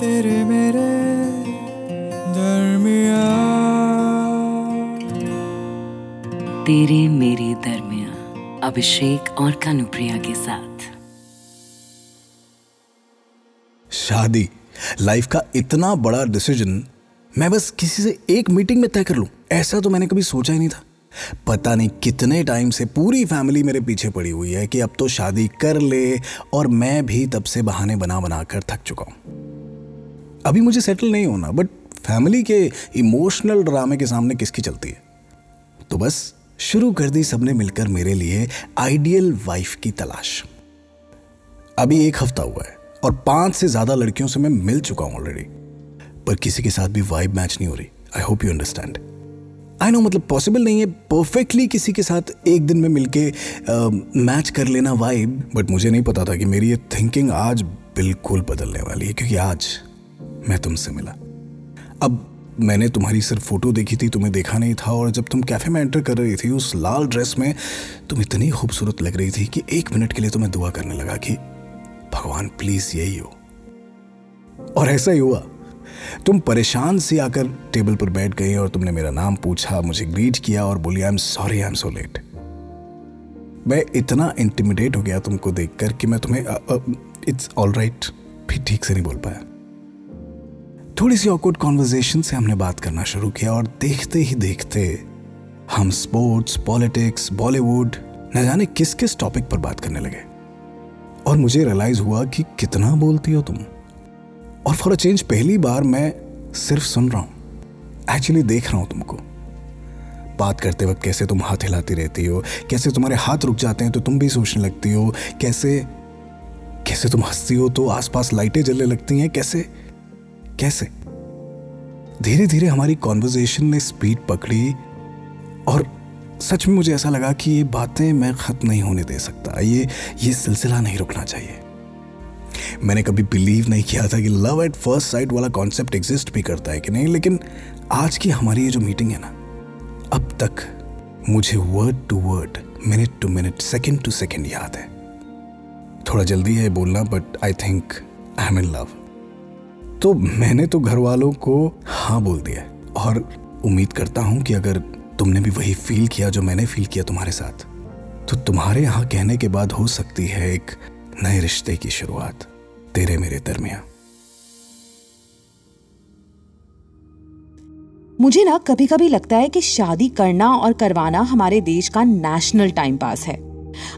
तेरे मेरे दरमिया तेरे मेरे दरमिया अभिषेक और कानुप्रिया के साथ। शादी लाइफ का इतना बड़ा डिसीज़न मैं बस किसी से एक मीटिंग में तय कर लूँ। ऐसा तो मैंने कभी सोचा ही नहीं था। पता नहीं कितने टाइम से पूरी फैमिली मेरे पीछे पड़ी हुई है कि अब तो शादी कर ले और मैं भी तब से बहाने बना बना कर थक चुका हूँ। अभी मुझे सेटल नहीं होना बट फैमिली के इमोशनल ड्रामे के सामने किसकी चलती है? तो बस, शुरू कर दी सबने मिलकर मेरे लिए आइडियल वाइफ की तलाश। अभी एक हफ़्ता हुआ है और पाँच से ज़्यादा लड़कियों से मैं मिल चुका हूँ ऑलरेडी पर किसी के साथ भी वाइब मैच नहीं हो रही। I hope you understand I know मतलब पॉसिबल नहीं है परफेक्टली किसी के साथ एक दिन में मिलके मैच कर लेना वाइब बट मुझे नहीं पता था कि मेरी ये थिंकिंग आज बिल्कुल बदलने वाली है, क्योंकि आज मैं तुमसे मिला। अब मैंने तुम्हारी सिर्फ़ फ़ोटो देखी थी, तुम्हें देखा नहीं था और जब तुम कैफ़े में एंटर कर रही थी, उस लाल ड्रेस में, तुम इतनी खूबसूरत लग रही थी कि एक मिनट के लिए तुम्हें दुआ करने लगा कि, भगवान प्लीज़ यही हो। और ऐसा ही हुआ। तुम परेशान से आकर टेबल पर बैठ गई और तुमने मेरा नाम पूछा, मुझे ग्रीट किया और बोली I am sorry I am so late मैं इतना इंटिमिडेट हो गया तुमको देखकर कि मैं तुम्हें इट्स ऑल राइट भी ठीक से नहीं बोल पाया। थोड़ी सी ऑकवर्ड कॉन्वर्जेशन से हमने बात करना शुरू किया और देखते ही देखते हम स्पोर्ट्स पॉलिटिक्स बॉलीवुड न जाने किस किस टॉपिक पर बात करने लगे। और मुझे रियलाइज़ हुआ कि कितना बोलती हो तुम। और फॉर अ चेंज पहली बार मैं सिर्फ़ सुन रहा हूँ। एक्चुअली देख रहा हूँ तुमको। बात करते वक्त कैसे तुम हाथ हिलाती रहती हो, कैसे तुम्हारे हाथ रुक जाते हैं तो तुम भी सोचने लगती हो, कैसे कैसे तुम हंसती हो तो आसपास लाइटें जलने लगती हैं, कैसे कैसे? धीरे धीरे हमारी कॉन्वर्जेशन ने स्पीड पकड़ी और सच में मुझे ऐसा लगा कि ये बातें मैं खत्म नहीं होने दे सकता। ये ये सिलसिला नहीं रुकना चाहिए। मैंने कभी बिलीव नहीं किया था कि लव एट फ़र्स्ट साइट वाला कॉन्सेप्ट एग्जिस्ट भी करता है कि नहीं, लेकिन आज की हमारी ये जो मीटिंग है ना, अब तक मुझे word to word minute to minute second to second याद है। थोड़ा जल्दी है बोलना but I think I am in love तो मैंने तो घर वालों को हाँ बोल दिया और उम्मीद करता हूँ कि अगर तुमने भी वही फील किया जो मैंने फील किया तुम्हारे साथ तो तुम्हारे यहाँ कहने के बाद हो सकती है एक नए रिश्ते की शुरुआत तेरे मेरे दरमिया मुझे ना कभी कभी लगता है कि शादी करना और करवाना हमारे देश का नेशनल टाइम पास है।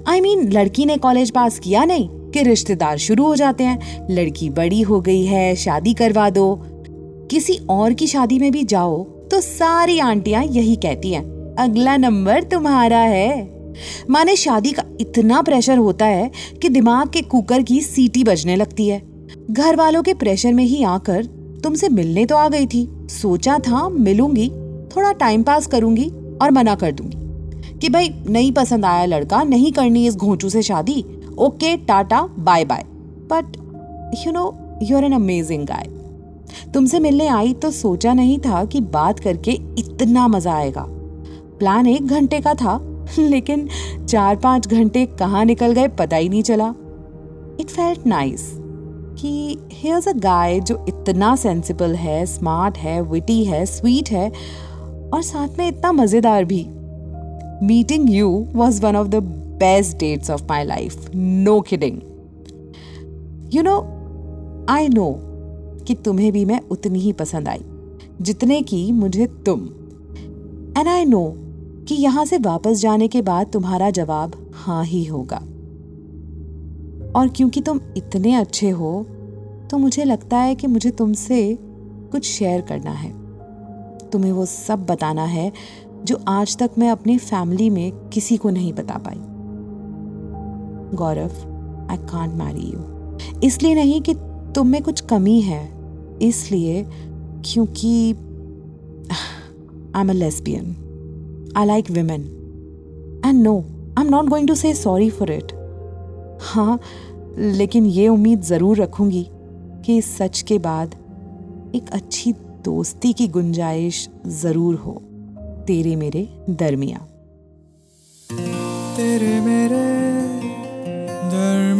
आई I मीन mean, लड़की ने कॉलेज पास किया नहीं कि रिश्तेदार शुरू हो जाते हैं। लड़की बड़ी हो गई है, शादी करवा दो। किसी और की शादी में भी जाओ तो सारी आंटियाँ यही कहती हैं, अगला नंबर तुम्हारा है। माने शादी का इतना प्रेशर होता है कि दिमाग के कुकर की सीटी बजने लगती है। घर वालों के प्रेशर में ही आकर तुमसे मिलने तो आ गई थी। सोचा था मिलूँगी, थोड़ा टाइम पास करूँगी और मना कर दूँगी कि भाई, नहीं पसंद आया लड़का, नहीं करनी इस घोंचू से शादी। Okay tata bye bye but you know you are an amazing guy तुमसे मिलने आई तो सोचा नहीं था कि बात करके इतना मज़ा आएगा। प्लान एक घंटे का था, लेकिन चार पाँच घंटे कहाँ निकल गए पता ही नहीं चला। इट फेल्ट नाइस कि हेयर्स अ गाय जो इतना सेंसिबल है स्मार्ट है विटी है स्वीट है, और साथ में इतना मज़ेदार भी। Meeting you was one of the best dates of my life. No kidding. You know, I know कि तुम्हें भी मैं उतनी ही पसंद आई जितने की मुझे तुम एंड आई नो कि यहाँ से वापस जाने के बाद तुम्हारा जवाब हाँ ही होगा और क्योंकि तुम इतने अच्छे हो तो मुझे लगता है कि मुझे तुमसे कुछ शेयर करना है तुम्हें वो सब बताना है जो आज तक मैं अपनी फैमिली में किसी को नहीं बता पाई Gaurav I can't marry you इसलिए नहीं कि तुम में कुछ कमी है। इसलिए क्योंकि I am a lesbian I like women and no I am not going to say sorry for it हाँ लेकिन ये उम्मीद ज़रूर रखूँगी कि इस सच के बाद एक अच्छी दोस्ती की गुंजाइश ज़रूर हो। तेरे मेरे दरमिया तेरे मेरे